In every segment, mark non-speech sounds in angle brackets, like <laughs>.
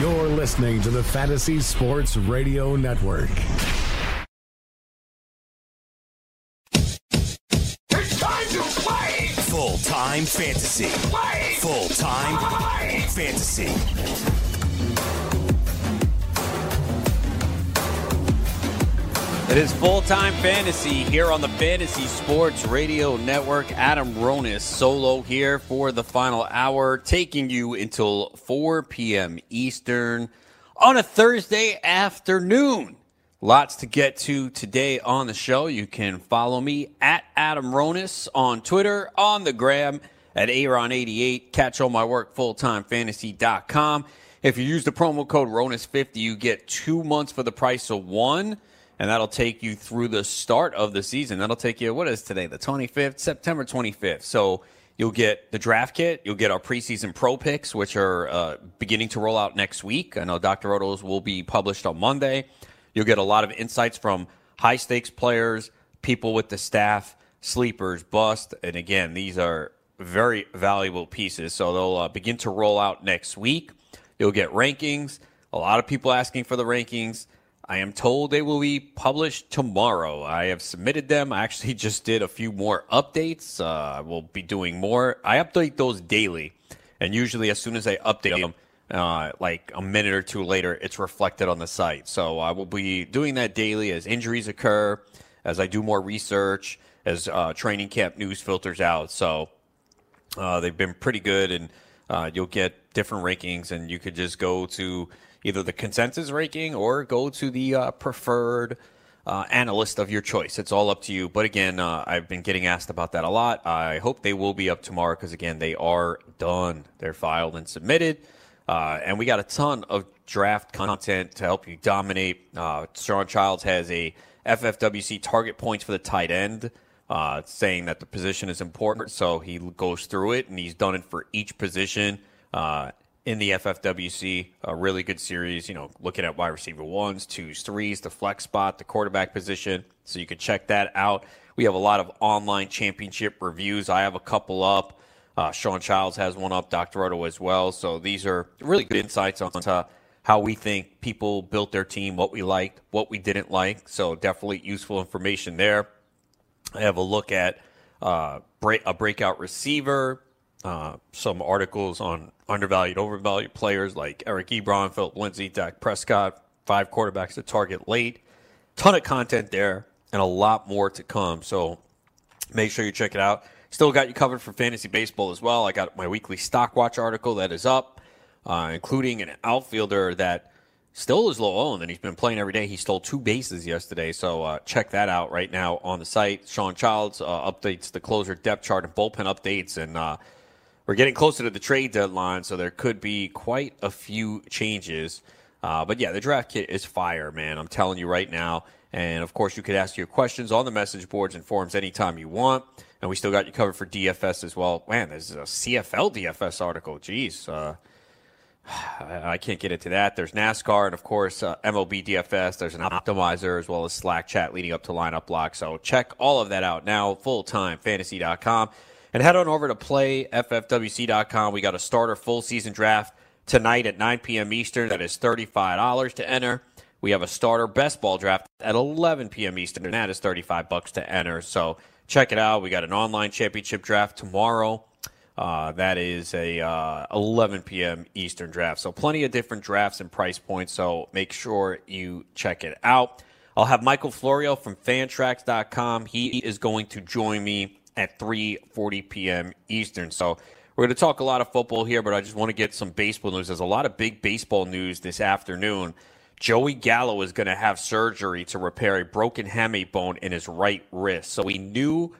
You're listening to the Fantasy Sports Radio Network. It's time to play! Full time fantasy. Play! Full time fantasy. It is full time fantasy here on the Fantasy Sports Radio Network. Adam Ronis solo here for the final hour, taking you until 4 p.m. Eastern on a Thursday afternoon. Lots to get to today on the show. You can follow me at Adam Ronis on Twitter, on the gram at Aaron88. Catch all my work, fulltimefantasy.com. If you use the promo code RONIS50, you get two months for the price of one and that'll take you through the start of the season. That'll take you, what is today, the 25th, September 25th. So you'll get the draft kit, you'll get our preseason pro picks, which are uh, beginning to roll out next week. I know Dr. Roto's will be published on Monday. You'll get a lot of insights from high stakes players, people with the staff, sleepers, bust. And again, these are very valuable pieces. So they'll uh, begin to roll out next week. You'll get rankings. A lot of people asking for the rankings. I am told they will be published tomorrow. I have submitted them. I actually <laughs> just did a few more updates. Uh, I will be doing more. I update those daily, and usually as soon as I update them, uh, like a minute or two later, it's reflected on the site. So I will be doing that daily as injuries occur, as I do more research, as uh, training camp news filters out. So uh, they've been pretty good, and uh, you'll get different rankings, and you could just go to either the consensus ranking or go to the uh, preferred uh, analyst of your choice. It's all up to you. But again, uh, I've been getting asked about that a lot. I hope they will be up tomorrow because, again, they are done. They're filed and submitted. Uh, and we got a ton of draft content to help you dominate. Uh, Sean Childs has a FFWC target points for the tight end. Uh, saying that the position is important, so he goes through it, and he's done it for each position uh, in the FFWC. A really good series, you know, looking at wide receiver ones, twos, threes, the flex spot, the quarterback position. So you can check that out. We have a lot of online championship reviews. I have a couple up. Uh, Sean Childs has one up, Dr. Roto as well. So these are really good insights on how we think people built their team, what we liked, what we didn't like. So definitely useful information there. I have a look at uh, break, a breakout receiver, uh, some articles on undervalued, overvalued players like Eric Ebron, Philip Lindsay, Dak Prescott, five quarterbacks to target late. Ton of content there and a lot more to come. So make sure you check it out. Still got you covered for fantasy baseball as well. I got my weekly stock watch article that is up, uh, including an outfielder that still is low owned and he's been playing every day. He stole two bases yesterday, so uh, check that out right now on the site. Sean Childs uh, updates the closer depth chart and bullpen updates, and uh, we're getting closer to the trade deadline, so there could be quite a few changes. Uh, but yeah, the draft kit is fire, man. I'm telling you right now. And of course, you could ask your questions on the message boards and forums anytime you want. And we still got you covered for DFS as well. Man, there's a CFL DFS article. Jeez. Uh, <sighs> I can't get into that. There's NASCAR and, of course, uh, MLB DFS. There's an optimizer as well as Slack chat leading up to lineup block. So check all of that out now, fulltimefantasy.com. And head on over to playffwc.com. We got a starter full season draft tonight at 9 p.m. Eastern. That is $35 to enter. We have a starter best ball draft at 11 p.m. Eastern, and that is 35 bucks to enter. So check it out. We got an online championship draft tomorrow. Uh, that is a uh, 11 p.m. Eastern draft. So plenty of different drafts and price points. So make sure you check it out. I'll have Michael Florio from Fantrax.com. He is going to join me at 3:40 p.m. Eastern. So we're going to talk a lot of football here, but I just want to get some baseball news. There's a lot of big baseball news this afternoon. Joey Gallo is going to have surgery to repair a broken hamate bone in his right wrist. So we knew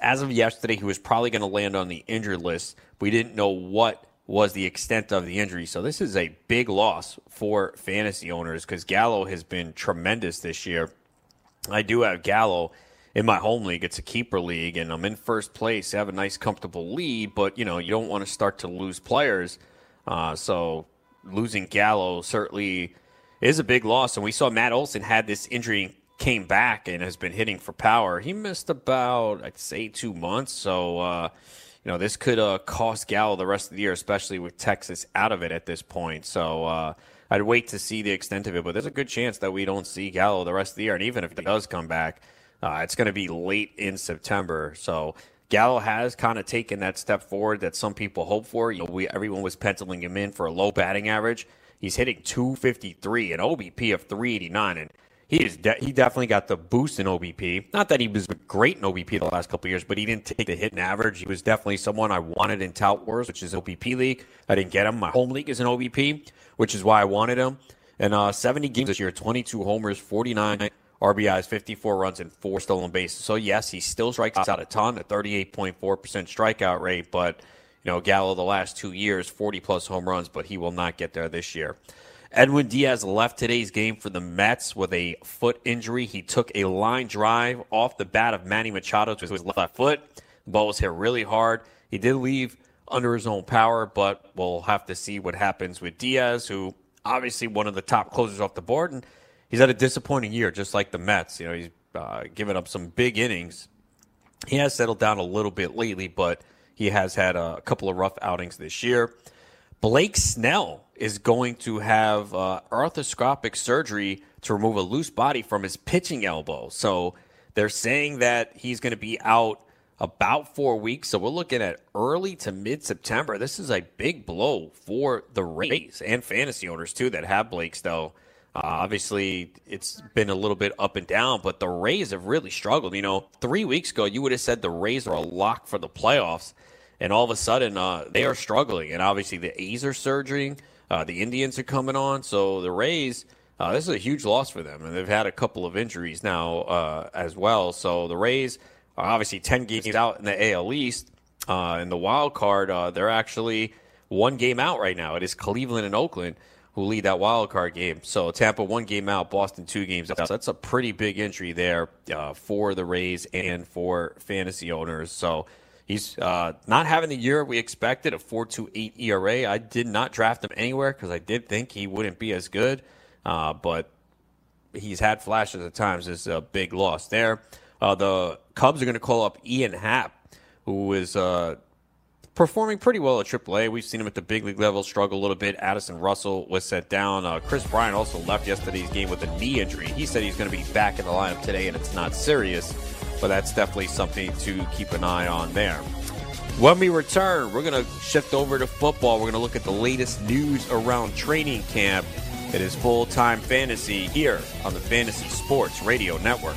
as of yesterday he was probably going to land on the injured list. We didn't know what was the extent of the injury. So this is a big loss for fantasy owners because Gallo has been tremendous this year. I do have Gallo in my home league. It's a keeper league, and I'm in first place. I have a nice, comfortable lead, but you know you don't want to start to lose players. Uh, so losing Gallo certainly is a big loss. And we saw Matt Olson had this injury, came back, and has been hitting for power. He missed about I'd say two months. So. Uh, you know, this could uh, cost Gallo the rest of the year, especially with Texas out of it at this point. So uh, I'd wait to see the extent of it, but there's a good chance that we don't see Gallo the rest of the year. And even if he does come back, uh, it's going to be late in September. So Gallo has kind of taken that step forward that some people hope for. You know, we everyone was penciling him in for a low batting average. He's hitting 253, an OBP of 389, and he is de- he definitely got the boost in OBP. Not that he was great in OBP the last couple years, but he didn't take the hit in average. He was definitely someone I wanted in Tout Wars, which is OBP league. I didn't get him. My home league is an OBP, which is why I wanted him. And uh, 70 games this year, 22 homers, 49 RBIs, 54 runs, and four stolen bases. So yes, he still strikes out a ton, a 38.4% strikeout rate, but you know Gallo the last two years, 40 plus home runs, but he will not get there this year. Edwin Diaz left today's game for the Mets with a foot injury. He took a line drive off the bat of Manny Machado to his left foot. The ball was hit really hard. He did leave under his own power, but we'll have to see what happens with Diaz, who obviously one of the top closers off the board, and he's had a disappointing year, just like the Mets. You know, he's uh, given up some big innings. He has settled down a little bit lately, but he has had a couple of rough outings this year. Blake Snell is going to have uh, arthroscopic surgery to remove a loose body from his pitching elbow. So they're saying that he's going to be out about four weeks. So we're looking at early to mid September. This is a big blow for the Rays and fantasy owners, too, that have Blake Snell. Uh, obviously, it's been a little bit up and down, but the Rays have really struggled. You know, three weeks ago, you would have said the Rays are a lock for the playoffs and all of a sudden uh, they are struggling. And obviously the A's are surging, uh, the Indians are coming on, so the Rays. Uh, this is a huge loss for them, and they've had a couple of injuries now uh, as well. So the Rays are obviously ten games out in the AL East. Uh, in the wild card, they're actually one game out right now. It is Cleveland and Oakland who lead that wild card game. So Tampa one game out, Boston two games out. So that's a pretty big entry there for the Rays and for fantasy owners. So He's uh, not having the year we expected, a 4.28 ERA. I did not draft him anywhere because I did think he wouldn't be as good, uh, but he's had flashes at times. Is a big loss there. Uh, the Cubs are going to call up Ian Happ, who is uh, performing pretty well at AAA. We've seen him at the big league level struggle a little bit. Addison Russell was set down. Uh, Kris Bryant also left yesterday's game with a knee injury. He said he's going to be back in the lineup today, and it's not serious but that's definitely something to keep an eye on there. When we return, we're going to shift over to football. We're going to look at the latest news around training camp. It is full time fantasy here on the Fantasy Sports Radio Network.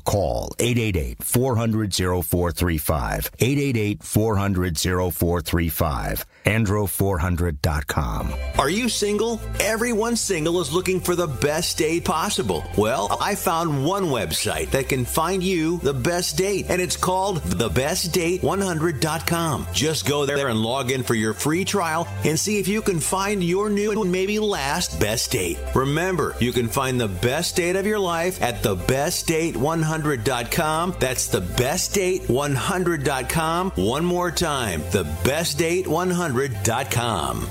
call 888 400 0435. 888 400 0435. Andro400.com. Are you single? Everyone single is looking for the best date possible. Well, I found one website that can find you the best date, and it's called thebestdate100.com. Just go there and log in for your free trial and see if you can find your new and maybe last best date. Remember, you can find the best date of your life at thebestdate100.com. That's thebestdate100.com. One more time, thebestdate100.com.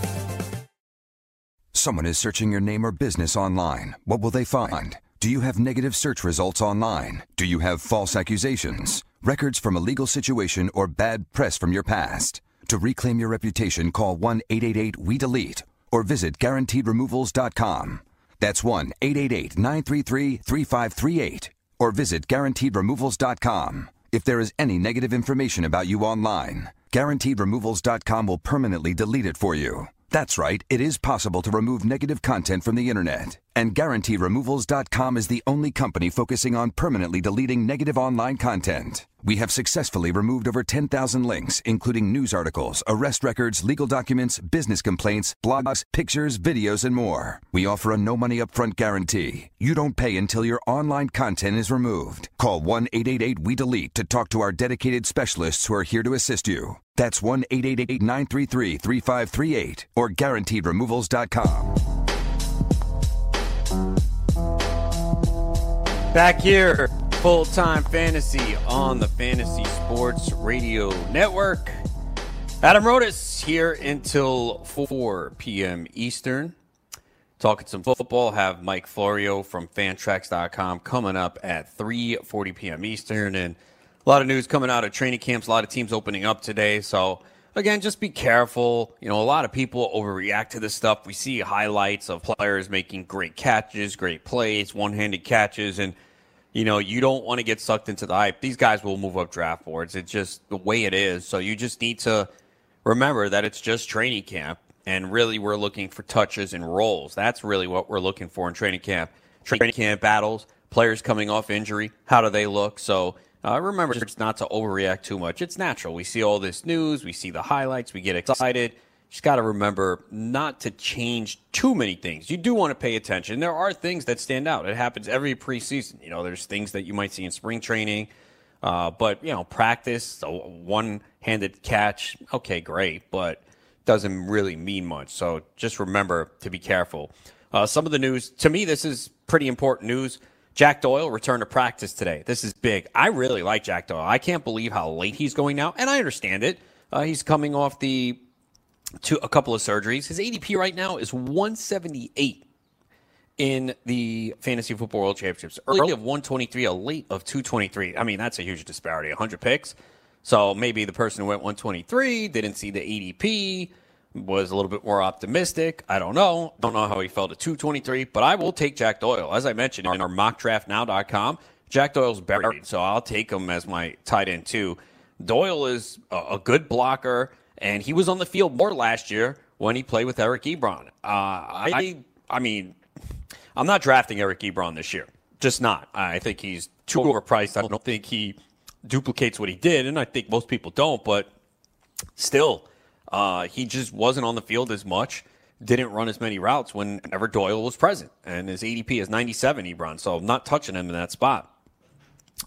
Someone is searching your name or business online. What will they find? Do you have negative search results online? Do you have false accusations, records from a legal situation, or bad press from your past? To reclaim your reputation, call 1 888 We Delete or visit guaranteedremovals.com. That's 1 888 933 3538 or visit guaranteedremovals.com. If there is any negative information about you online, guaranteedremovals.com will permanently delete it for you. That's right, it is possible to remove negative content from the internet. And GuaranteeRemovals.com is the only company focusing on permanently deleting negative online content. We have successfully removed over 10,000 links, including news articles, arrest records, legal documents, business complaints, blogs, pictures, videos, and more. We offer a no money upfront guarantee. You don't pay until your online content is removed. Call 1 888 We Delete to talk to our dedicated specialists who are here to assist you. That's 1 888 933 3538 or guaranteedremovals.com. Back here, full time fantasy on the Fantasy Sports Radio Network. Adam Ronis here until 4 p.m. Eastern. Talking some football. Have Mike Florio from Fantrax.com coming up at 3:40 p.m. Eastern, and a lot of news coming out of training camps. A lot of teams opening up today. So again, just be careful. You know, a lot of people overreact to this stuff. We see highlights of players making great catches, great plays, one-handed catches, and you know, you don't want to get sucked into the hype. These guys will move up draft boards. It's just the way it is. So you just need to remember that it's just training camp, and really we're looking for touches and roles. That's really what we're looking for in training camp. Training camp battles, players coming off injury, how do they look? So uh, remember just not to overreact too much. It's natural. We see all this news, we see the highlights, we get excited. Just got to remember not to change too many things. You do want to pay attention. There are things that stand out. It happens every preseason. You know, there's things that you might see in spring training, uh, but you know, practice, a one-handed catch, okay, great, but doesn't really mean much. So just remember to be careful. Uh, some of the news to me, this is pretty important news. Jack Doyle returned to practice today. This is big. I really like Jack Doyle. I can't believe how late he's going now, and I understand it. Uh, he's coming off the to a couple of surgeries. His ADP right now is 178 in the Fantasy Football World Championships. Early of 123, a late of 223. I mean, that's a huge disparity. 100 picks. So maybe the person who went 123 didn't see the ADP, was a little bit more optimistic. I don't know. Don't know how he felt at 223, but I will take Jack Doyle. As I mentioned in our mockdraftnow.com, Jack Doyle's buried, so I'll take him as my tight end too. Doyle is a, good blocker and he was on the field more last year when he played with Eric Ebron. Uh, I, I mean, I'm not drafting Eric Ebron this year. Just not. I think he's too overpriced. I don't think he duplicates what he did, and I think most people don't. But still, uh, he just wasn't on the field as much. Didn't run as many routes whenever Doyle was present, and his ADP is 97. Ebron, so not touching him in that spot.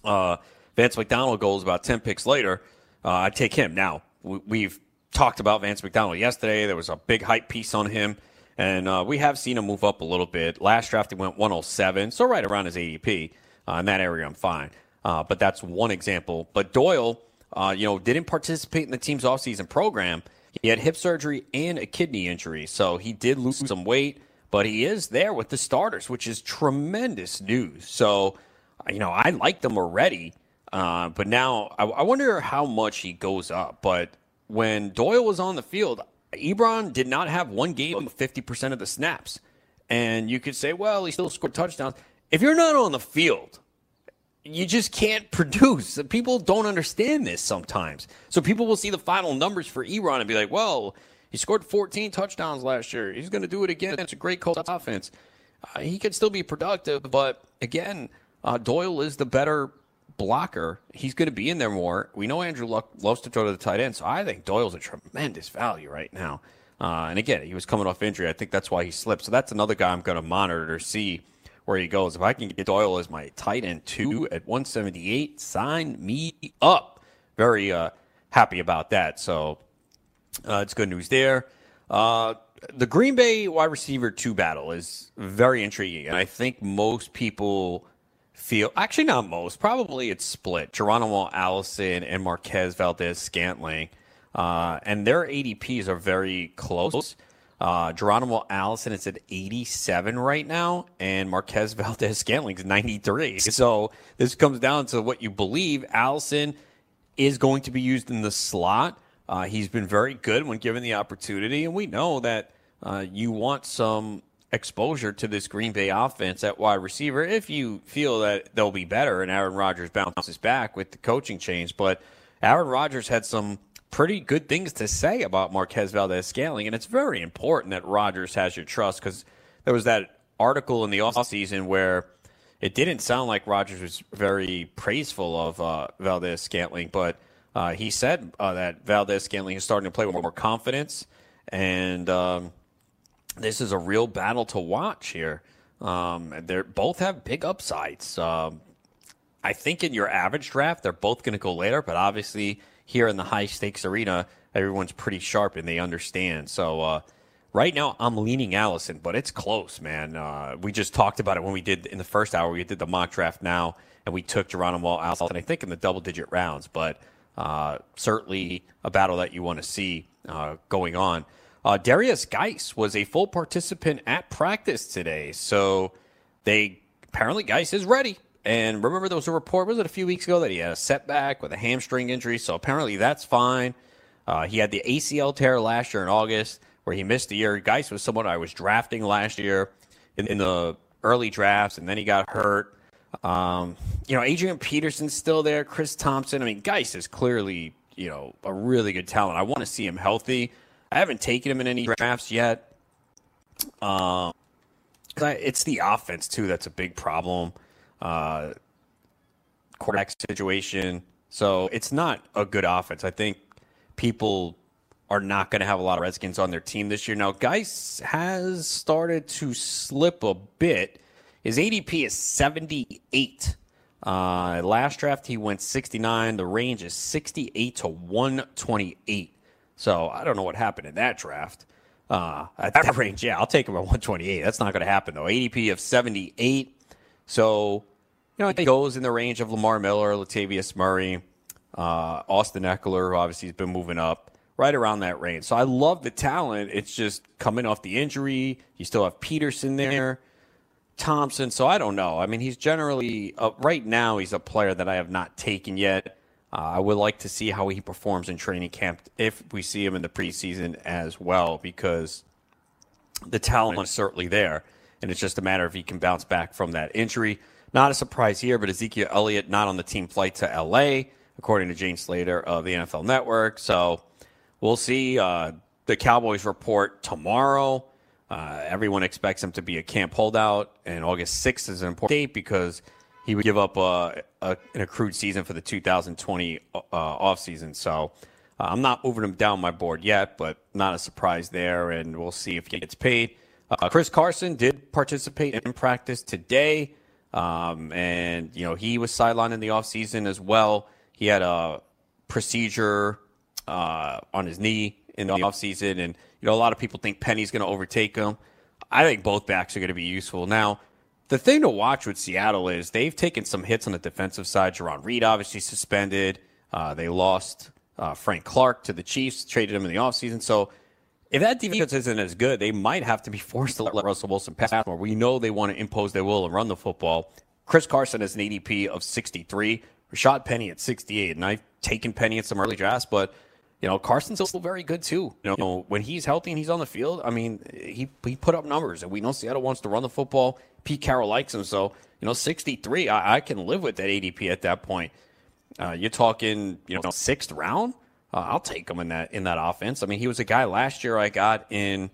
Uh, Vance McDonald goes about 10 picks later. Uh, I take him now. We've talked about Vance McDonald yesterday. There was a big hype piece on him, and uh, we have seen him move up a little bit. Last draft, he went 107, so right around his ADP. Uh, in that area, I'm fine. Uh, but that's one example. But Doyle, uh, you know, didn't participate in the team's offseason program. He had hip surgery and a kidney injury, so he did lose some weight, but he is there with the starters, which is tremendous news. So you know, I liked him already, uh, but now I, I wonder how much he goes up. But when Doyle was on the field, Ebron did not have one game of 50% of the snaps. And you could say, well, he still scored touchdowns. If you're not on the field, you just can't produce. People don't understand this sometimes. So people will see the final numbers for Ebron and be like, well, he scored 14 touchdowns last year. He's going to do it again. It's a great Colts offense. Uh, he could still be productive, but again, uh, Doyle is the better blocker. He's going to be in there more. We know Andrew Luck loves to throw to the tight end, so I think Doyle's a tremendous value right now. Uh, and again, he was coming off injury. I think that's why he slipped. So that's another guy I'm going to monitor to see where he goes. If I can get Doyle as my tight end two at 178, sign me up. Very uh, happy about that. So uh, it's good news there. Uh, the Green Bay wide receiver two battle is very intriguing, and I think most people feel actually not most, probably it's split. Geronimo Allison and Marquez Valdes Scantling, uh, and their ADPs are very close. Uh, Geronimo Allison is at 87 right now, and Marquez <laughs> Valdes Scantling is 93. So this comes down to what you believe. Allison is going to be used in the slot. Uh, he's been very good when given the opportunity, and we know that uh, you want some exposure to this Green Bay offense at wide receiver if you feel that they'll be better and Aaron Rodgers bounces back with the coaching change. But Aaron Rodgers had some pretty good things to say about Marquez Valdes Scantling, and it's very important that Rodgers has your trust because there was that article in the offseason where it didn't sound like Rodgers was very praiseful of uh, Valdes Scantling, but uh, he said uh, that Valdes Scantling is starting to play with more confidence, and um, this is a real battle to watch here. Um, they both have big upsides. Um, I think in your average draft, they're both going to go later, but obviously here in the high stakes arena, everyone's pretty sharp and they understand. So uh, right now, I'm leaning Allison, but it's close, man. Uh, we just talked about it when we did in the first hour. We did the mock draft now, and we took Geronimo Allison, I think, in the double digit rounds, but uh, certainly a battle that you want to see uh, going on. Uh, Derrius Guice was a full participant at practice today, so they apparently Guice is ready. And remember, there was a report, was it a few weeks ago, that he had a setback with a hamstring injury. So apparently that's fine. Uh, he had the ACL tear last year in August where he missed the year. Guice was someone I was drafting last year in, in the early drafts, and then he got hurt. Um, you know, Adrian Peterson's still there. Chris Thompson. I mean, Guice is clearly, you know, a really good talent. I want to see him healthy. I haven't taken him in any drafts yet. Um, it's the offense, too, that's a big problem uh, quarterback situation. So it's not a good offense. I think people are not going to have a lot of Redskins on their team this year. Now, Guice has started to slip a bit. His ADP is 78. Uh, last draft, he went 69. The range is 68 to 128. So I don't know what happened in that draft. Uh, at that <laughs> range, yeah, I'll take him at 128. That's not going to happen, though. ADP of 78. So you know, it goes in the range of Lamar Miller, Latavius Murray, uh, Austin Ekeler, who obviously has been moving up right around that range. So I love the talent. It's just coming off the injury. You still have Peterson there, Thompson. So I don't know. I mean, he's generally, uh, right now, he's a player that I have not taken yet. Uh, I would like to see how he performs in training camp if we see him in the preseason as well, because the talent is certainly there. And it's just a matter of if he can bounce back from that injury. Not a surprise here, but Ezekiel Elliott not on the team flight to LA, according to Jane Slater of the NFL Network. So we'll see. Uh, the Cowboys report tomorrow. Uh, everyone expects him to be a camp holdout, and August 6th is an important date because he would give up uh, a, an accrued season for the 2020 uh, offseason. So uh, I'm not moving him down my board yet, but not a surprise there, and we'll see if he gets paid. Uh, Chris Carson did participate in practice today. Um, and, you know, he was sidelined in the offseason as well. He had a procedure uh, on his knee in the offseason. And, you know, a lot of people think Penny's going to overtake him. I think both backs are going to be useful. Now, the thing to watch with Seattle is they've taken some hits on the defensive side. Jarran Reed obviously suspended. Uh, they lost uh, Frank Clark to the Chiefs, traded him in the offseason. So if that defense isn't as good, they might have to be forced to let Russell Wilson pass more. We know they want to impose their will and run the football. Chris Carson has an ADP of 63, Rashaad Penny at 68, and I've taken Penny at some early drafts, but you know Carson's still very good too. You know when he's healthy and he's on the field, I mean he he put up numbers, and we know Seattle wants to run the football. Pete Carroll likes him, so you know 63, I, I can live with that ADP at that point. Uh, you're talking you know sixth round. Uh, I'll take him in that in that offense. I mean he was a guy last year I got in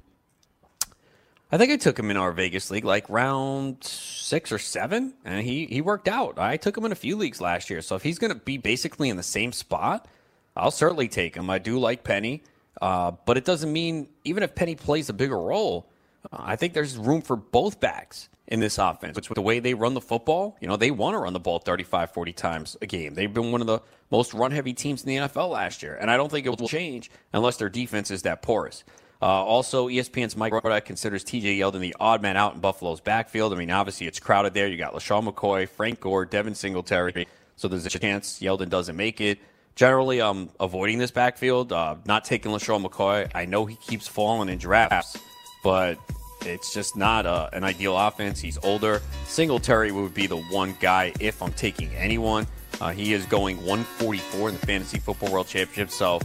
I think I took him in our Vegas league like round six or seven, and he he worked out. I took him in a few leagues last year, so if he's going to be basically in the same spot, I'll certainly take him. I do like Penny, uh, but it doesn't mean even if Penny plays a bigger role, I think there's room for both backs in this offense. Which with the way they run the football, you know, they want to run the ball 35, 40 times a game. They've been one of the most run heavy teams in the NFL last year, and I don't think it will change unless their defense is that porous. Uh, also, ESPN's Mike Rodak considers TJ Yeldon the odd man out in Buffalo's backfield. I mean, obviously it's crowded there. You got LeSean McCoy, Frank Gore, Devin Singletary. So there's a chance Yeldon doesn't make it. Generally, I'm avoiding this backfield, uh, not taking LeSean McCoy. I know he keeps falling in drafts, but it's just not an ideal offense. He's older. Singletary would be the one guy if I'm taking anyone. Uh, he is going 144 in the Fantasy Football World Championship, so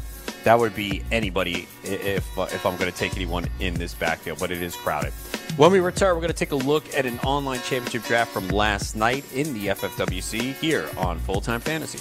that would be anybody if uh, if I'm going to take anyone in this backfield, but it is crowded. When we return, we're going to take a look at an online championship draft from last night in the FFWC here on Full Time Fantasy.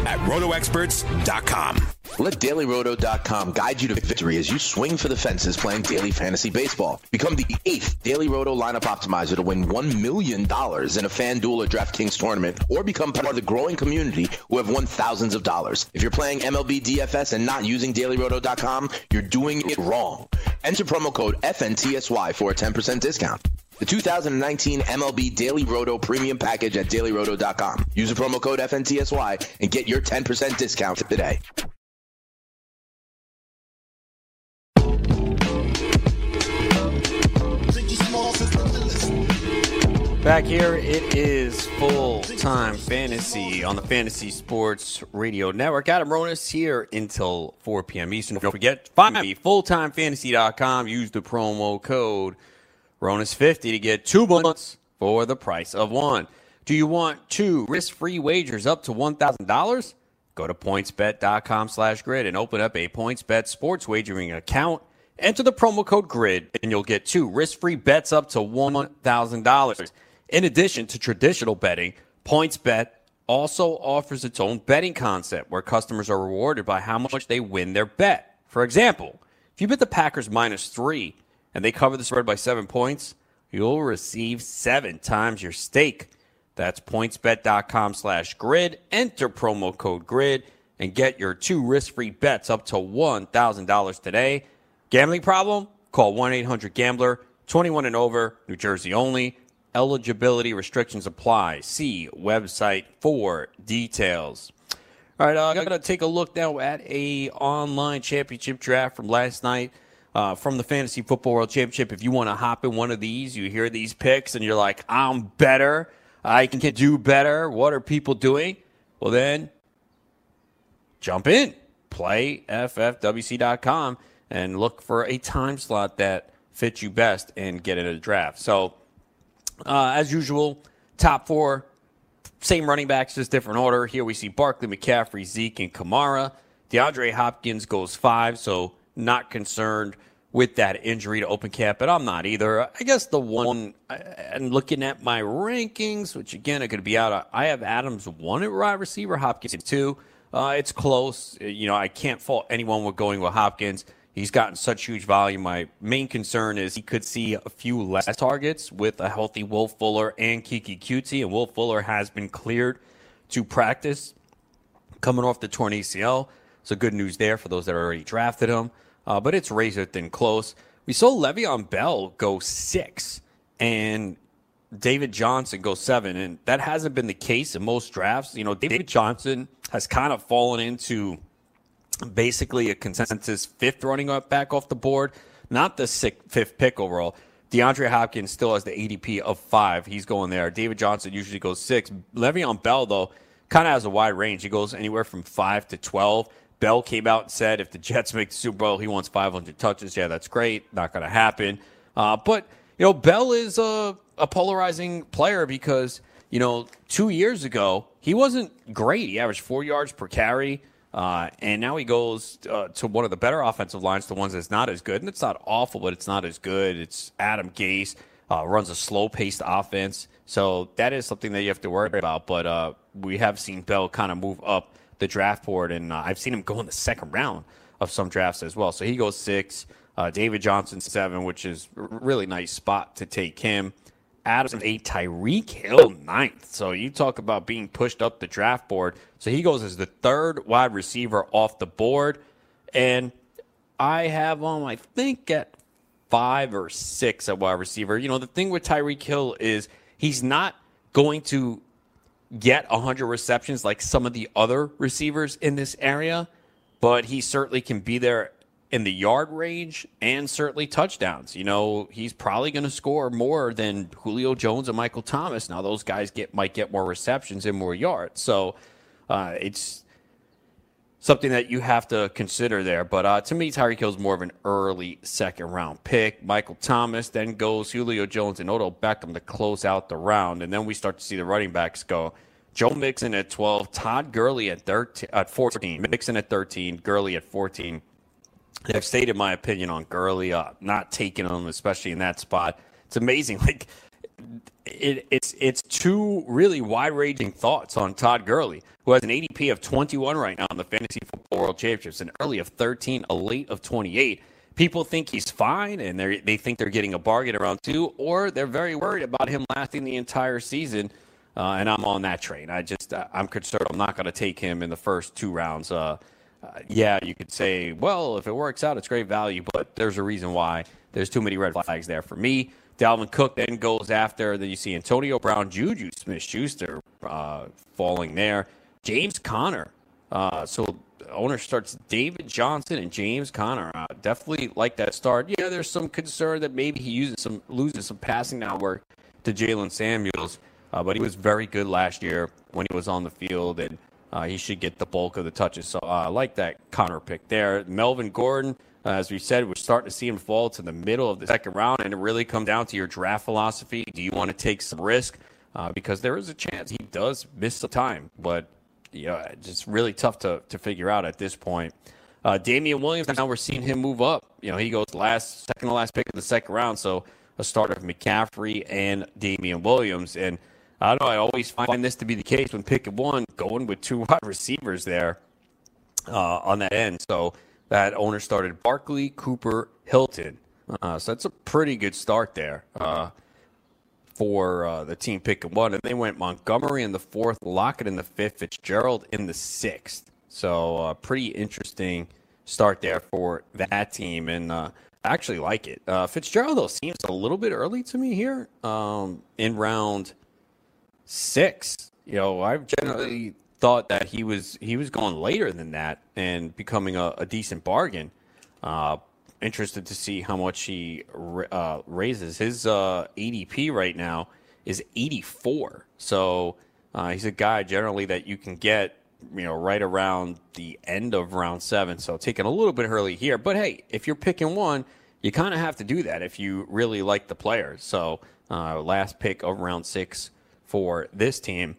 at rotoexperts.com. Let DailyRoto.com guide you to victory as you swing for the fences playing daily fantasy baseball. Become the eighth Daily Roto lineup optimizer to win $1 million in a FanDuel or DraftKings tournament, or become part of the growing community who have won thousands of dollars. If you're playing MLB DFS and not using DailyRoto.com, you're doing it wrong. Enter promo code FNTSY for a 10% discount. The 2019 MLB Daily Roto Premium Package at dailyroto.com. Use the promo code FNTSY and get your 10% discount today. Back here, it is full time fantasy on the Fantasy Sports Radio Network. Adam Ronis here until 4 p.m. Eastern. Don't forget, find me fulltimefantasy.com. Use the promo code Ronis 50 to get two months for the price of one. Do you want two risk-free wagers up to $1,000? Go to pointsbet.com slash grid and open up a PointsBet sports wagering account. Enter the promo code GRID and you'll get two risk-free bets up to $1,000. In addition to traditional betting, PointsBet also offers its own betting concept where customers are rewarded by how much they win their bet. For example, if you bet the Packers minus three and they cover the spread by seven points, you'll receive seven times your stake. That's pointsbet.com slash grid. Enter promo code grid and get your two risk free bets up to $1,000 today. Gambling problem? Call 1 800 Gambler, 21 and over, New Jersey only. Eligibility restrictions apply. See website for details. All right, uh, I'm going to take a look now at a online championship draft from last night uh, from the Fantasy Football World Championship. If you want to hop in one of these, you hear these picks and you're like, I'm better. I can do better. What are people doing? Well, then jump in, play ffwc.com and look for a time slot that fits you best and get into the draft. So, uh, as usual, top four, same running backs, just different order. Here we see Barkley, McCaffrey, Zeke, and Kamara. DeAndre Hopkins goes five, so not concerned with that injury to open camp, but I'm not either. I guess the one, and looking at my rankings, which again are could be out, I have Adams one at wide receiver, Hopkins two. Uh, it's close. You know, I can't fault anyone with going with Hopkins. He's gotten such huge volume. My main concern is he could see a few less targets with a healthy Will Fuller and Keke Coutee, and Will Fuller has been cleared to practice coming off the torn ACL. So good news there for those that already drafted him uh, but it's razor thin close. We saw Le'Veon Bell go six and David Johnson go seven, and that hasn't been the case in most drafts. You know, David Johnson has kind of fallen into basically a consensus fifth running back off the board, not the sixth, fifth pick overall. DeAndre Hopkins still has the ADP of five. He's going there. David Johnson usually goes six. Le'Veon Bell, though, kind of has a wide range. He goes anywhere from five to 12. Bell came out and said if the Jets make the Super Bowl, he wants 500 touches. Yeah, that's great. Not going to happen. Uh, but, you know, Bell is a, a polarizing player because, you know, two years ago, he wasn't great. He averaged four yards per carry. Uh, and now he goes uh, to one of the better offensive lines, the ones that's not as good. And it's not awful, but it's not as good. It's Adam Gase, uh, runs a slow paced offense. So that is something that you have to worry about. But uh, we have seen Bell kind of move up the draft board, and uh, I've seen him go in the second round of some drafts as well. So he goes six. Uh, David Johnson seven, which is a really nice spot to take him. Adams eight, Tyreek Hill ninth. So you talk about being pushed up the draft board. So he goes as the third wide receiver off the board, and I have him, I think, at five or six at wide receiver. You know, the thing with Tyreek Hill is he's not going to get 100 receptions like some of the other receivers in this area, but he certainly can be there in the yard range and certainly touchdowns. You know, he's probably going to score more than Julio Jones and Michael Thomas. Now, those guys get might get more receptions and more yards. So uh, it's something that you have to consider there. But uh, to me, Tyreek Hill is more of an early second round pick. Michael Thomas then goes Julio Jones and Odell Beckham to close out the round, and then we start to see the running backs go. Joe Mixon at 12, Todd Gurley at 13, at 14, Mixon at 13, Gurley at 14. I've stated my opinion on Gurley, uh, not taking him, especially in that spot. It's amazing. <laughs> Like it, it's it's two really wide ranging thoughts on Todd Gurley, who has an ADP of 21 right now in the Fantasy Football World Championships, an early of 13, a late of 28. People think he's fine, and they they think they're getting a bargain around two, or they're very worried about him lasting the entire season. Uh, and I'm on that train. I just uh, I'm concerned. I'm not going to take him in the first two rounds. Uh, uh, yeah, you could say, well, if it works out, it's great value, but there's a reason why. There's too many red flags there for me. Dalvin Cook then goes after. Then you see Antonio Brown, Juju Smith Schuster uh, falling there. James Conner. Uh, so owner starts David Johnson and James Conner. Uh, definitely like that start. Yeah, there's some concern that maybe he uses some loses some passing now work to Jaylen Samuels, uh, but he was very good last year when he was on the field, and uh, he should get the bulk of the touches. So uh, I like that Conner pick there. Melvin Gordon Uh, as we said, we're starting to see him fall to the middle of the second round, and it really comes down to your draft philosophy. Do you want to take some risk? Uh, because there is a chance he does miss the time, but know, it's just really tough to, to figure out at this point. Uh, Damien Williams, now we're seeing him move up. You know, he goes last, second to last pick of the second round. So a start of McCaffrey and Damien Williams. And I don't know, I always find this to be the case when picking one, going with two wide receivers there uh, on that end. So that owner started Barkley, Cooper, Hilton. Uh, so that's a pretty good start there uh, for uh, the team picking one. And they went Montgomery in the fourth, Lockett in the fifth, Fitzgerald in the sixth. So uh, pretty interesting start there for that team, and uh, I actually like it. Uh, Fitzgerald though seems a little bit early to me here um, in round six. You know, I've generally thought that he was he was going later than that and becoming a, a decent bargain. Uh, interested to see how much he uh, raises. His uh, ADP right now is 84. So uh, he's a guy generally that you can get you know, right around the end of round seven. So taking a little bit early here. But hey, if you're picking one, you kind of have to do that if you really like the player. So uh, last pick of round six for this team.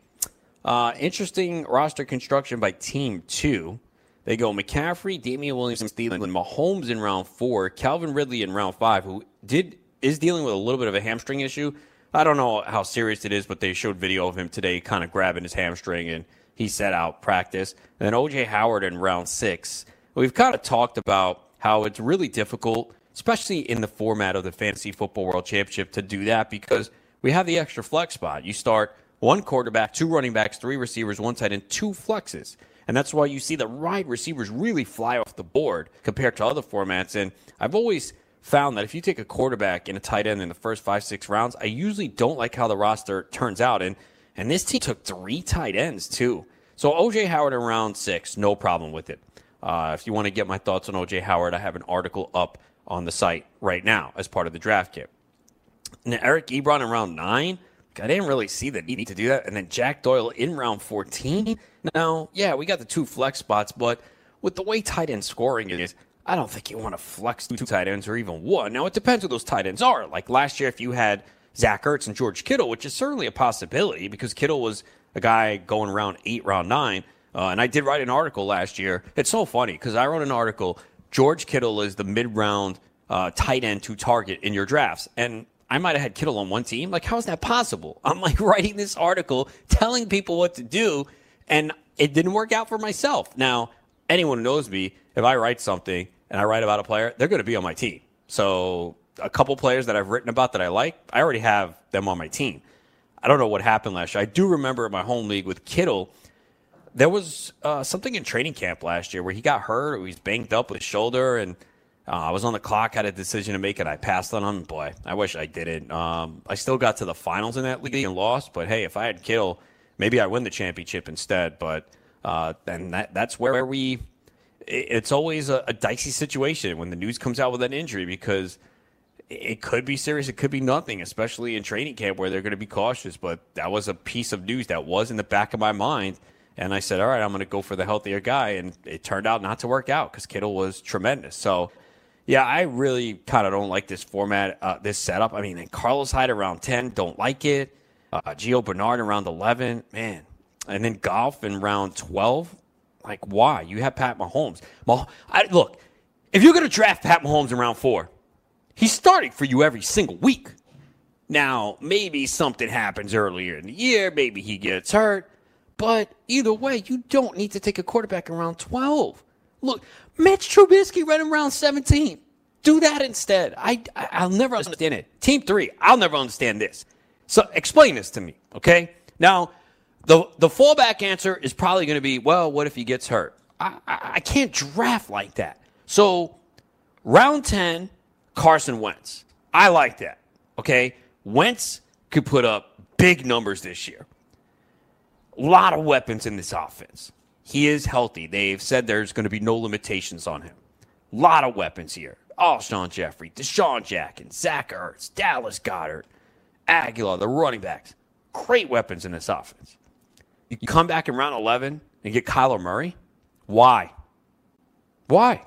Uh, interesting roster construction by team two. They go McCaffrey, Damien Williams, Thielen, Mahomes in round four, Calvin Ridley in round five, who did is dealing with a little bit of a hamstring issue. I don't know how serious it is, but they showed video of him today, kind of grabbing his hamstring and he set out practice. And then OJ Howard in round six. We've kind of talked about how it's really difficult, especially in the format of the Fantasy Football World Championship, to do that because we have the extra flex spot. You start one quarterback, two running backs, three receivers, one tight end, two flexes. And that's why you see the wide receivers really fly off the board compared to other formats. And I've always found that if you take a quarterback and a tight end in the first five, six rounds, I usually don't like how the roster turns out. And and this team took three tight ends, too. So OJ Howard in round six, no problem with it. Uh, if you want to get my thoughts on OJ Howard, I have an article up on the site right now as part of the draft kit. Now, Eric Ebron in round nine, I didn't really see the need to do that. And then Jack Doyle in round 14. Now, yeah, we got the two flex spots, but with the way tight end scoring is, I don't think you want to flex two tight ends or even one. Now, it depends who those tight ends are. Like last year, if you had Zach Ertz and George Kittle, which is certainly a possibility because Kittle was a guy going around eight, round nine. Uh, and I did write an article last year. It's so funny because I wrote an article. George Kittle is the mid round uh, tight end to target in your drafts. And I might have had Kittle on one team. Like, how is that possible? I'm like <laughs> writing this article telling people what to do, and it didn't work out for myself. Now, anyone who knows me, if I write something and I write about a player, they're going to be on my team. So a couple players that I've written about that I like, I already have them on my team. I don't know what happened last year. I do remember in my home league with Kittle. There was uh, something in training camp last year where he got hurt or he was banged up with his shoulder, and uh, I was on the clock, had a decision to make, and I passed on him. Boy, I wish I didn't. Um, I still got to the finals in that league and lost, but hey, if I had Kittle, maybe I win the championship instead. But uh, that that's where we. It's always a, a dicey situation when the news comes out with an injury because – it could be serious. It could be nothing, especially in training camp where they're going to be cautious. But that was a piece of news that was in the back of my mind. And I said, all right, I'm going to go for the healthier guy. And it turned out not to work out because Kittle was tremendous. So, yeah, I really kind of don't like this format, uh, this setup. I mean, Carlos Hyde around 10, don't like it. Uh, Gio Bernard around 11, man. And then Goff in round 12. Like, why? You have Pat Mahomes. Well, I, look, if you're going to draft Pat Mahomes in round four, He's starting for you every single week. Now, maybe something happens earlier in the year, maybe he gets hurt, but either way, you don't need to take a quarterback around 12. Look, Mitch Trubisky ran around 17. Do that instead. I, I will never understand it. Team three, I'll never understand this. So explain this to me, okay? Now, the the fallback answer is probably going to be, well, what if he gets hurt? I, I, I can't draft like that. So round 10, Carson Wentz. I like that. Okay. Wentz could put up big numbers this year. A lot of weapons in this offense. He is healthy. They've said there's going to be no limitations on him. A lot of weapons here. Alshon Jeffery, DeSean Jackson, Zach Ertz, Dallas Goedert, Agholor, the running backs. Great weapons in this offense. You come back in round 11 and get Kyler Murray? Why? Why?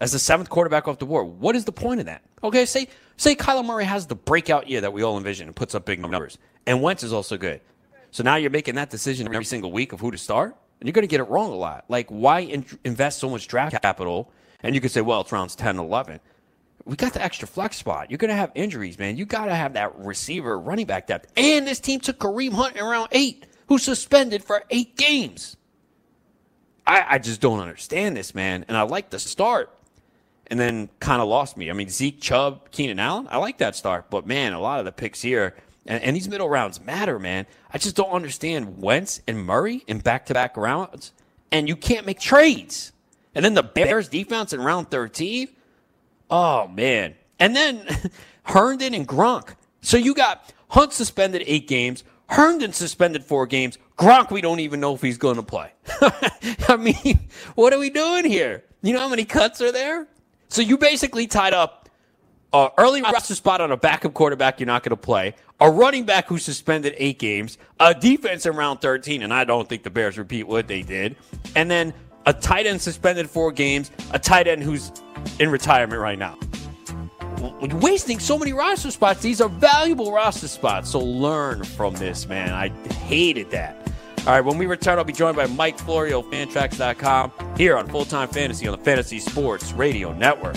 as the seventh quarterback off the board. What is the point of that? Okay, say say Kyler Murray has the breakout year that we all envision and puts up big numbers, and Wentz is also good. So now you're making that decision every single week of who to start, and you're going to get it wrong a lot. Like, why in- invest so much draft capital? And you could say, well, it's rounds 10, 11. We got the extra flex spot. You're going to have injuries, man. You got to have that receiver, running back depth. And this team took Kareem Hunt in round eight, who's suspended for eight games. I, I just don't understand this, man. And I like the start and then kind of lost me. I mean, Zeke, Chubb, Keenan Allen, I like that start, but man, a lot of the picks here and, and these middle rounds matter, man. I just don't understand Wentz and Murray in back to back rounds, and you can't make trades. And then the Bears defense in round 13. Oh, man. And then <laughs> Herndon and Gronk. So you got Hunt suspended eight games, Herndon suspended four games. Gronk, we don't even know if he's going to play. <laughs> I mean, what are we doing here? You know how many cuts are there? So you basically tied up uh, early roster spot on a backup quarterback you're not going to play, a running back who suspended eight games, a defense in round 13, and I don't think the Bears repeat what they did, and then a tight end suspended four games, a tight end who's in retirement right now. Wasting so many roster spots. These are valuable roster spots. So learn from this, man. I hated that. All right, when we return, I'll be joined by Mike Florio, Fantrax.com, here on Full Time Fantasy on the Fantasy Sports Radio Network.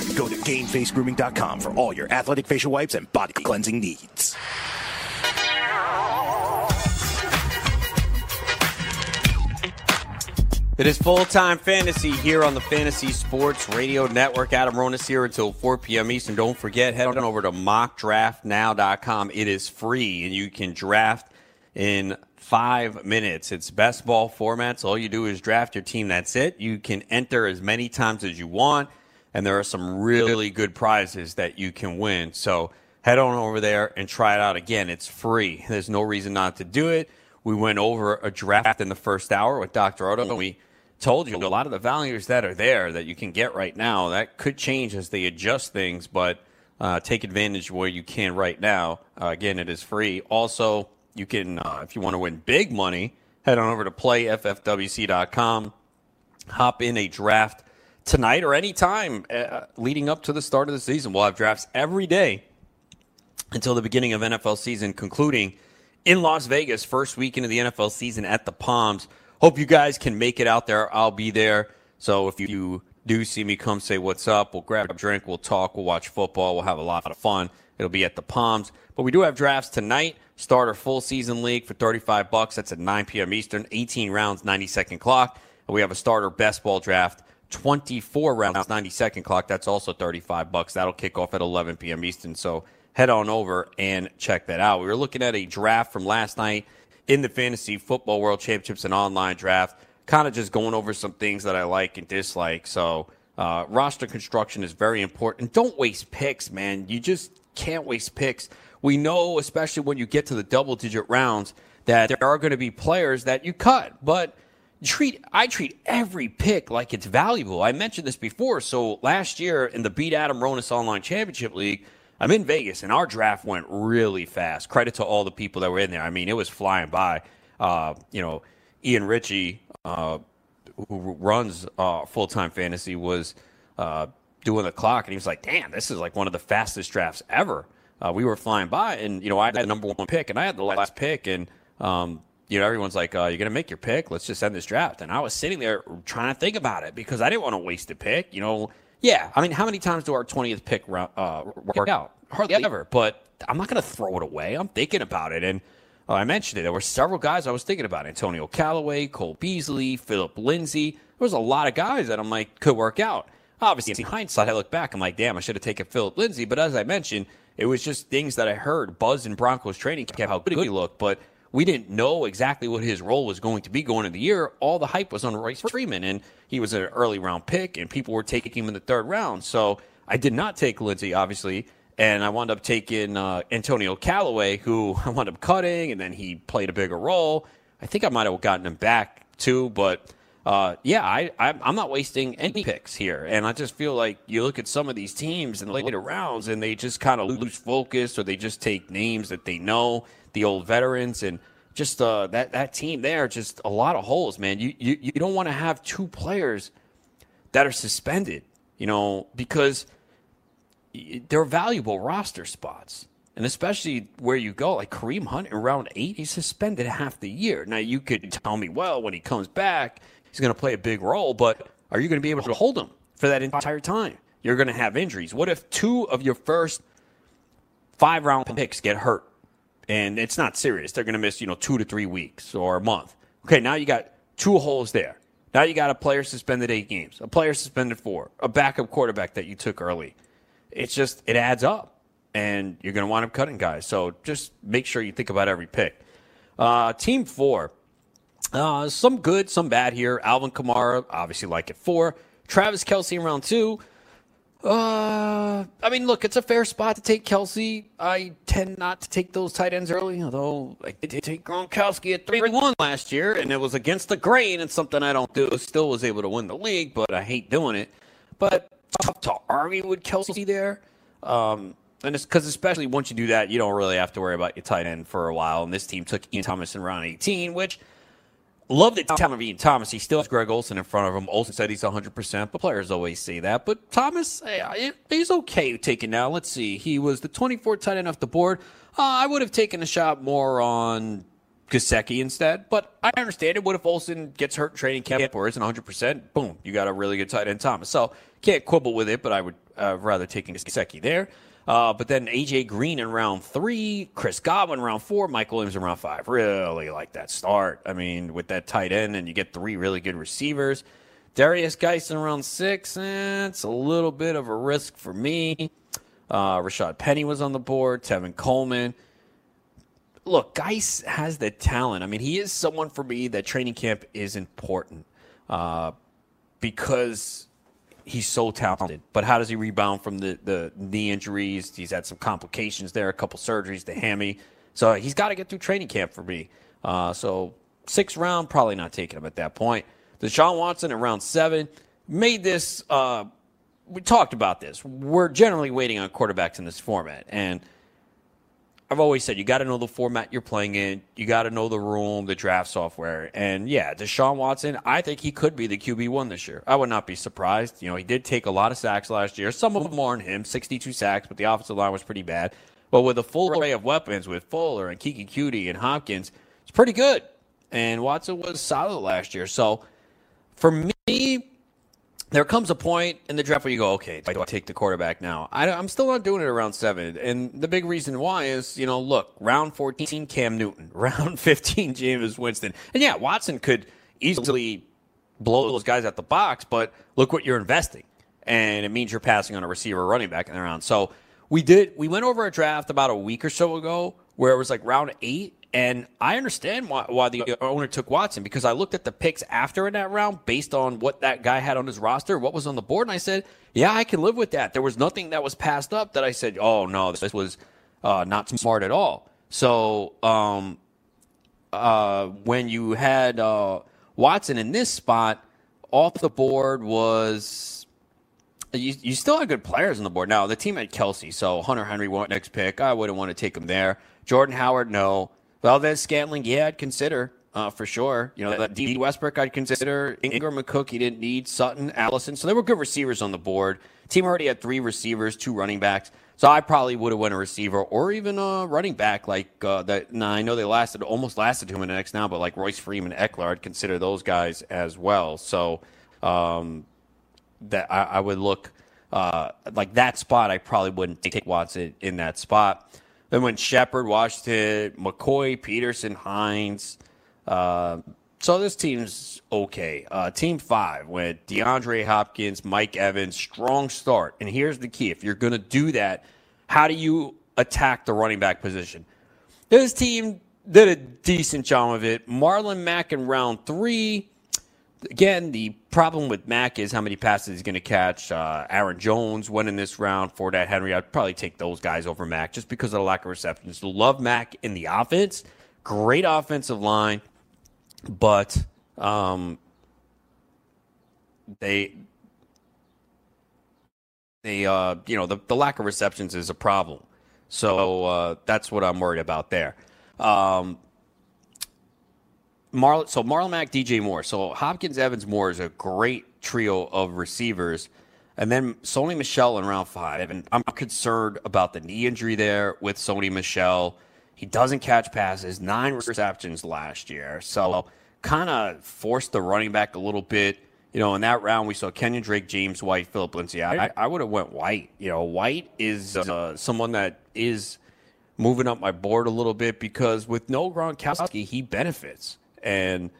Go to GameFaceGrooming.com for all your athletic facial wipes and body cleansing needs. It is full time fantasy here on the Fantasy Sports Radio Network. Adam Ronis here until 4 p.m. Eastern. Don't forget, head on over to mockdraftnow.com. It is free, and you can draft in five minutes. It's best ball formats. All you do is draft your team. That's it. You can enter as many times as you want, and there are some really good prizes that you can win. So head on over there and try it out again. It's free. There's no reason not to do it. We went over a draft in the first hour with Dr. Roto, and we told you a lot of the values that are there that you can get right now that could change as they adjust things, but uh, take advantage where you can right now. Uh, again, it is free. Also, you can, uh, if you want to win big money, head on over to playffwc.com, hop in a draft tonight or anytime uh, leading up to the start of the season. We'll have drafts every day until the beginning of NFL season, concluding in Las Vegas, first weekend of the NFL season at the Palms. Hope you guys can make it out there. I'll be there. So if you do see me, come say what's up. We'll grab a drink. We'll talk. We'll watch football. We'll have a lot of fun. It'll be at the Palms. But we do have drafts tonight. Starter full season league for 35 bucks. That's at 9 p.m. Eastern. 18 rounds, 90 second clock. And we have a starter best ball draft 24 rounds, 90 second clock. That's also 35 bucks. That'll kick off at 11 p.m. Eastern. So head on over and check that out. We were looking at a draft from last night in the Fantasy Football World Championships and online draft, kind of just going over some things that I like and dislike. So, uh, roster construction is very important. Don't waste picks, man. You just can't waste picks. We know, especially when you get to the double digit rounds, that there are going to be players that you cut, but treat I treat every pick like it's valuable. I mentioned this before. So last year in the Beat Adam Ronis Online Championship League, I'm in Vegas, and our draft went really fast. Credit to all the people that were in there. I mean, it was flying by. Uh, you know, Ian Ritchie, uh, who runs uh, full time fantasy, was uh, doing the clock, and he was like, "Damn, this is like one of the fastest drafts ever." Uh, we were flying by, and you know, I had the number one pick, and I had the last pick, and um, you know, everyone's like, uh, "You're gonna make your pick? Let's just end this draft." And I was sitting there trying to think about it because I didn't want to waste a pick. You know, yeah, I mean, how many times do our 20th pick uh, work out? Hardly ever. But I'm not going to throw it away. I'm thinking about it. And uh, I mentioned it. There were several guys I was thinking about Antonio Callaway, Cole Beasley, Philip Lindsay. There was a lot of guys that I'm like, could work out. Obviously, in hindsight, I look back, I'm like, damn, I should have taken Philip Lindsay. But as I mentioned, it was just things that I heard. Buzz in Broncos training camp, how good he looked. But we didn't know exactly what his role was going to be going into the year. All the hype was on Royce Freeman, and he was an early round pick, and people were taking him in the third round. So I did not take Lindsay, obviously, and I wound up taking uh, Antonio Callaway, who <laughs> I wound up cutting, and then he played a bigger role. I think I might have gotten him back too, but uh, yeah, I, I, am not wasting any picks here. And I just feel like you look at some of these teams in the later rounds, and they just kind of lose focus, or they just take names that they know the old veterans, and just uh, that that team there, just a lot of holes, man. You you, you don't want to have two players that are suspended, you know, because they're valuable roster spots. And especially where you go, like Kareem Hunt in round eight, he's suspended half the year. Now, you could tell me, well, when he comes back, he's going to play a big role, but are you going to be able to hold him for that entire time? You're going to have injuries. What if two of your first five round picks get hurt? and it's not serious. They're going to miss, you know, two to three weeks or a month. Okay, now you got two holes there. Now you got a player suspended eight games, a player suspended four, a backup quarterback that you took early. It's just, it adds up, and you're going to wind up cutting guys. So just make sure you think about every pick. Uh, team four, uh, some good, some bad here. Alvin Kamara, obviously like it four. Travis Kelce in round two. Uh, I mean, look, it's a fair spot to take Kelce. I tend not to take those tight ends early, although I did take Gronkowski at 3 1 last year, and it was against the grain and something I don't do. Still was able to win the league, but I hate doing it. But tough to argue with Kelce there. Um, and it's because, especially once you do that, you don't really have to worry about your tight end for a while. And this team took Ian Thomas in round 18, which Love time of Ian Thomas. He still has Greg Olsen in front of him. Olsen said he's 100%, but players always say that. But Thomas, he's okay taking now. Let's see. He was the 24 tight end off the board. Uh, I would have taken a shot more on Gesicki instead, but I understand it. What if Olsen gets hurt in training camp or isn't 100%? Boom, you got a really good tight end Thomas. So can't quibble with it, but I would uh, rather taking Gesicki there. Uh, but then AJ Green in round three, Chris Godwin round four, Mike Williams in round five. Really like that start. I mean, with that tight end, and you get three really good receivers. Derrius Guice in round six, eh, it's a little bit of a risk for me. Uh, Rashaad Penny was on the board, Tevin Coleman. look, Guice has the talent. I mean, he is someone for me that training camp is important uh, because he's so talented. But how does he rebound from the, the knee injuries? He's had some complications there, a couple surgeries, the hammy. So he's got to get through training camp for me. Uh, so sixth round, probably not taking him at that point. Deshaun Watson at round seven made this. Uh, we talked about this. We're generally waiting on quarterbacks in this format, and I've always said you got to know the format you're playing in. You got to know the room, the draft software, and yeah, Deshaun Watson. I think he could be the QB one this year. I would not be surprised. You know, he did take a lot of sacks last year. Some of them more on him, 62 sacks, but the offensive line was pretty bad. But with a full array of weapons with Fuller and Keke Coutee and Hopkins, it's pretty good. And Watson was solid last year. So for me, there comes a point in the draft where you go, okay, do I take the quarterback now? I, am still not doing it around seven. And the big reason why is, you know, look, round 14, Cam Newton, <laughs> round 15, Jameis Winston. And yeah, Watson could easily blow those guys out the box, but look what you're investing. And it means you're passing on a receiver running back in the round. So we did, we went over a draft about a week or so ago where it was like round eight and I understand why, why the owner took Watson because I looked at the picks after in that round based on what that guy had on his roster, what was on the board, and I said, yeah, I can live with that. There was nothing that was passed up that I said, oh, no, this was uh, not smart at all. So um, uh, when you had uh, Watson in this spot, off the board was. You, you still had good players on the board. Now, the team had Kelce, so Hunter Henry next pick. I wouldn't want to take him there. Jordan Howard, no. Valdes-Scantling, yeah, I'd consider uh, for sure. You know, that D. Westbrook, I'd consider. Ingram and Cook, he didn't need. Sutton, Allison. So there were good receivers on the board. Team already had three receivers, two running backs. So I probably would have went a receiver or even a running back like uh, that. Now I know they lasted almost lasted two minutes now, but like Royce Freeman, Ekeler, I'd consider those guys as well. So um, that I, I, would look uh, like that spot. I probably wouldn't take Watson in that spot. Then when Shepard, Washington, McCoy, Peterson, Hines. Uh, so this team's okay. Uh, team five with DeAndre Hopkins, Mike Evans, strong start. And here's the key: if you're going to do that, how do you attack the running back position? This team did a decent job of it. Marlon Mack in round three again, the problem with Mack is how many passes he's going to catch. Uh, Aaron Jones went in this round for that Henry. I'd probably take those guys over Mack just because of the lack of receptions. Love Mack in the offense. Great offensive line, but um, they they uh, you know the, the lack of receptions is a problem. So uh, that's what I'm worried about there. Um, Marlon, so Marlon Mack, DJ Moore. So Hopkins, Evans, Moore is a great trio of receivers. And then Sony Michel in round five. And I'm concerned about the knee injury there with Sony Michel. He doesn't catch passes, nine receptions last year. So kind of forced the running back a little bit. You know, in that round, we saw Kenyon Drake, James White, Philip Lindsay. I, I would have went White. You know, White is uh, someone that is moving up my board a little bit because with no Gronkowski, he benefits. And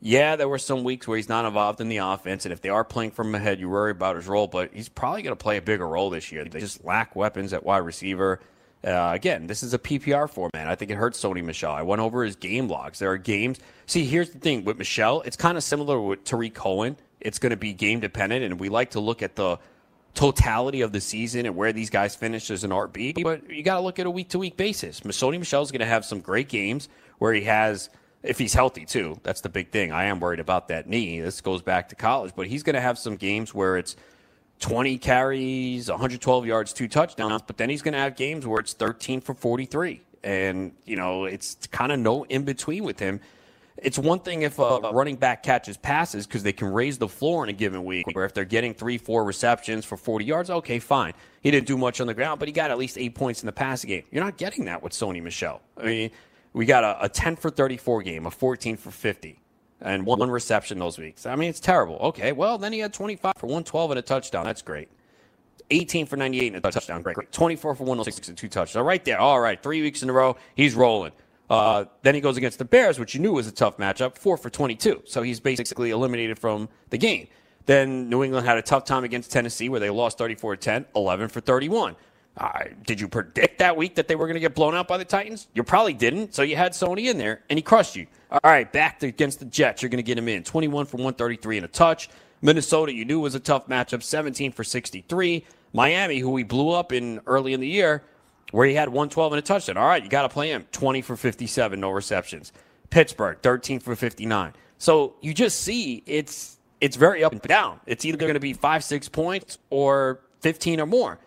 yeah, there were some weeks where he's not involved in the offense, and if they are playing from ahead, you worry about his role. But he's probably going to play a bigger role this year. They just lack weapons at wide receiver. Uh, again, this is a PPR format. I think it hurts Sony Michel. I went over his game logs. There are games. See, here's the thing with Michel. It's kind of similar with Tarik Cohen. It's going to be game dependent, and we like to look at the totality of the season and where these guys finish as an RB. But you got to look at a week to week basis. Sony Michel is going to have some great games where he has if he's healthy too. That's the big thing. I am worried about that knee. This goes back to college, but he's going to have some games where it's 20 carries, 112 yards, two touchdowns, but then he's going to have games where it's 13 for 43. And, you know, it's kind of no in between with him. It's one thing if a running back catches passes because they can raise the floor in a given week, or if they're getting three, four receptions for 40 yards, okay, fine. He didn't do much on the ground, but he got at least eight points in the passing game. You're not getting that with Sony Michel. I mean, we got a, a 10 for 34 game, a 14 for 50, and one reception those weeks. I mean, it's terrible. Okay, well, then he had 25 for 112 and a touchdown. That's great. 18 for 98 and a touchdown. Great. 24 for 106 and two touchdowns. Right there. All right, three weeks in a row, he's rolling. Uh, then he goes against the Bears, which you knew was a tough matchup, four for 22. So he's basically eliminated from the game. Then New England had a tough time against Tennessee where they lost 34 10, 11 for 31. Uh, did you predict that week that they were going to get blown out by the Titans? You probably didn't. So you had Sony in there, and he crushed you. All right, back to, against the Jets, you're going to get him in 21 for 133 and a touch. Minnesota, you knew was a tough matchup, 17 for 63. Miami, who we blew up in early in the year, where he had 112 and a touchdown. All right, you got to play him. 20 for 57, no receptions. Pittsburgh, 13 for 59. So you just see it's it's very up and down. It's either going to be five, six points or 15 or more.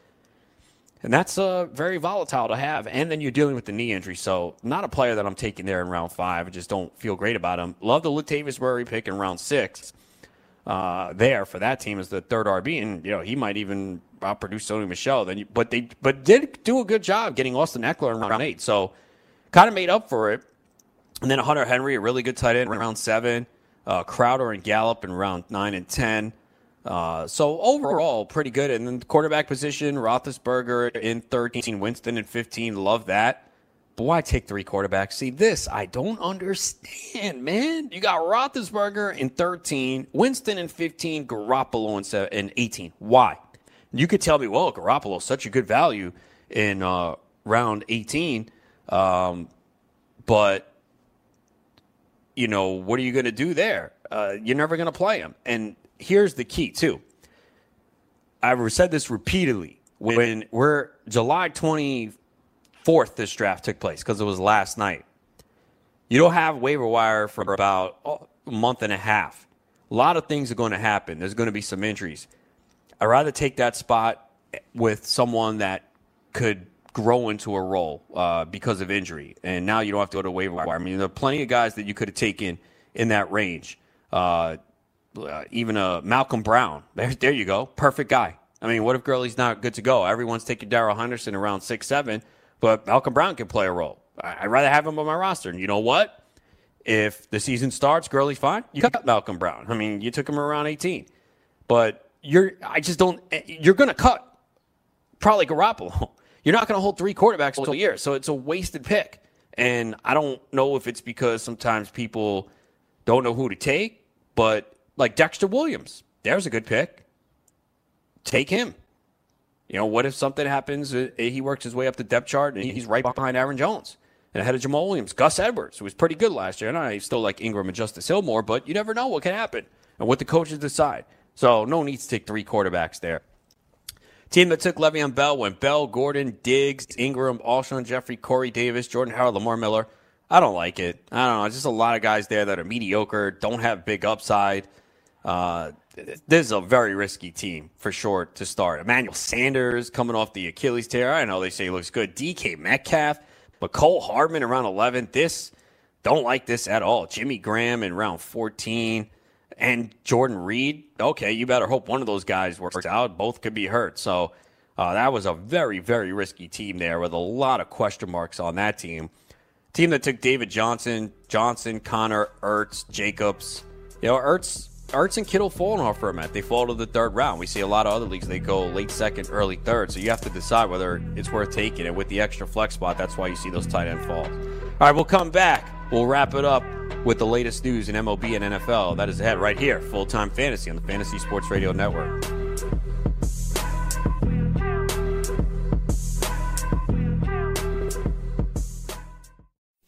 And that's uh, very volatile to have. And then you're dealing with the knee injury. So, not a player that I'm taking there in round five. I just don't feel great about him. Love the Latavius Murray pick in round six uh, there for that team as the third RB. And, you know, he might even outproduce Sony Michel. Then, but they but did do a good job getting Austin Ekeler in round eight. So, kind of made up for it. And then Hunter Henry, a really good tight end in round seven. Uh, Crowder and Gallup in round nine and 10. Uh, so overall, pretty good. And then the quarterback position, Roethlisberger in 13, Winston in 15. Love that. But why take three quarterbacks? See, this I don't understand, man. You got Roethlisberger in 13, Winston in 15, Garoppolo in 18. Why? You could tell me, well, Garoppolo's such a good value in uh, round 18, um, but you know what are you going to do there? Uh, you're never going to play him, and here's the key too. I've said this repeatedly. When we're July 24th, this draft took place because it was last night. You don't have waiver wire for about a month and a half. A lot of things are going to happen. There's going to be some injuries. I'd rather take that spot with someone that could grow into a role uh, because of injury. And now you don't have to go to waiver wire. I mean, there are plenty of guys that you could have taken in that range. Uh, uh, even a Malcolm Brown. <laughs> There, there you go. Perfect guy. I mean, what if Gurley's not good to go? Everyone's taking Darrell Henderson around six seven, but Malcolm Brown can play a role. I'd rather have him on my roster. And you know what? If the season starts, Gurley's fine. You cut Malcolm Brown. I mean, you took him around 18, but you're. I just don't. You're going to cut probably Garoppolo. <laughs> You're not going to hold three quarterbacks all year, so it's a wasted pick. And I don't know if it's because sometimes people don't know who to take, but like Dexter Williams. There's a good pick. Take him. You know, what if something happens? Uh, he works his way up the depth chart and he's right behind Aaron Jones and ahead of Jamaal Williams. Gus Edwards, who was pretty good last year. And I still like Ingram and Justice Hill more, but you never know what can happen and what the coaches decide. So no need to take three quarterbacks there. Team that took Le'Veon Bell went Bell, Gordon, Diggs, Ingram, Alshon Jeffery, Corey Davis, Jordan Howard, Lamar Miller. I don't like it. I don't know. It's just a lot of guys there that are mediocre, don't have big upside. Uh, this is a very risky team for sure to start. Emmanuel Sanders coming off the Achilles tear. I know they say he looks good. DK Metcalf, but Cole Hardman around 11. This don't like this at all. Jimmy Graham in round 14 and Jordan Reed. Okay, you better hope one of those guys works out. Both could be hurt. So uh, that was a very, very risky team there with a lot of question marks on that team. Team that took David Johnson, Johnson, Conner, Ertz, Jacobs. You know, Ertz Ertz and Kittle fall in our format. They fall to the third round. We see a lot of other leagues, they go late second, early third. So you have to decide whether it's worth taking it. With the extra flex spot, that's why you see those tight end falls. All right, we'll come back. We'll wrap it up with the latest news in MLB and NFL. That is ahead right here, full time fantasy on the Fantasy Sports Radio Network.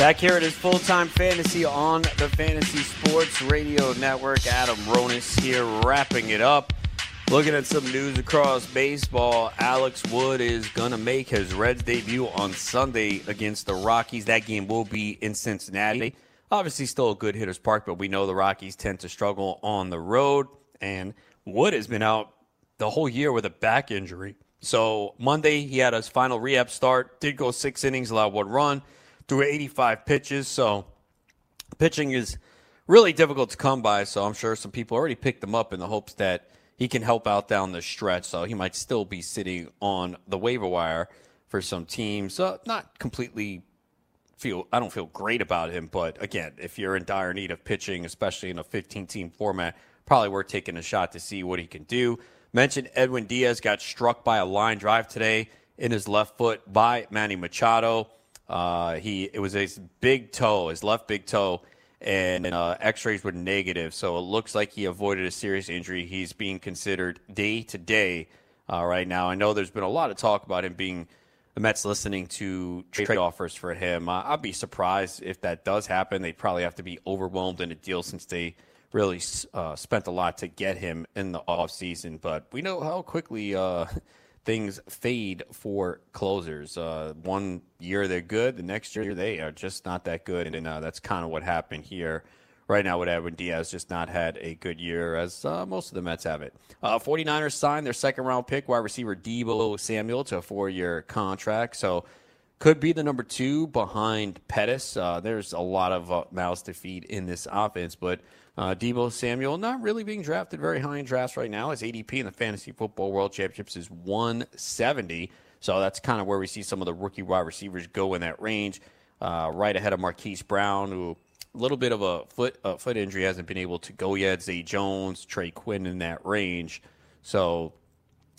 Back here it is full time fantasy on the Fantasy Sports Radio Network. Adam Ronis here wrapping it up. Looking at some news across baseball, Alex Wood is going to make his Reds debut on Sunday against the Rockies. That game will be in Cincinnati. Obviously, still a good hitter's park, but we know the Rockies tend to struggle on the road. And Wood has been out the whole year with a back injury. So Monday, he had his final rehab start, did go six innings, allowed one run threw 85 pitches. So pitching is really difficult to come by. So I'm sure some people already picked him up in the hopes that he can help out down the stretch. So he might still be sitting on the waiver wire for some teams. Uh, not completely feel I don't feel great about him, but again, if you're in dire need of pitching, especially in a 15 team format, probably worth taking a shot to see what he can do. Mentioned Edwin Diaz got struck by a line drive today in his left foot by Manny Machado. Uh, he it was his big toe, his left big toe, and uh, X-rays were negative, so it looks like he avoided a serious injury. He's being considered day to day uh, right now. I know there's been a lot of talk about him being the Mets listening to trade offers for him. Uh, I'd be surprised if that does happen. They'd probably have to be overwhelmed in a deal since they really uh, spent a lot to get him in the offseason. But we know how quickly uh, things fade for closers. Uh, one year they're good, the next year they are just not that good, and uh, that's kind of what happened here. Right now, with Edwin Diaz, just not had a good year, as uh, most of the Mets have it. Uh, 49ers signed their second round pick, wide receiver Deebo Samuel, to a four year contract. So, could be the number two behind Pettis. Uh, there's a lot of uh, mouths to feed in this offense, but uh, Deebo Samuel not really being drafted very high in drafts right now. His ADP in the Fantasy Football World Championships is 170. So that's kind of where we see some of the rookie wide receivers go in that range. Uh, right ahead of Marquise Brown, who a little bit of a foot a foot injury hasn't been able to go yet. Zay Jones, Trey Quinn in that range. So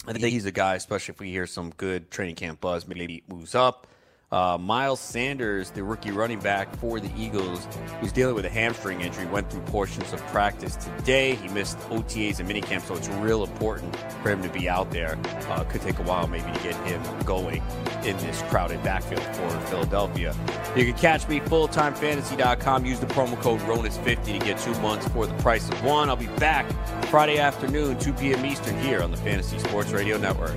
I think he's a guy, especially if we hear some good training camp buzz, maybe moves up. Uh, Miles Sanders, the rookie running back for the Eagles, who's dealing with a hamstring injury, went through portions of practice today. He missed OTAs and minicamp, so it's real important for him to be out there. Uh, could take a while maybe to get him going in this crowded backfield for Philadelphia. You can catch me fulltimefantasy.com. Use the promo code RONIS50 to get two months for the price of one. I'll be back Friday afternoon, 2 p.m. Eastern, here on the Fantasy Sports Radio Network.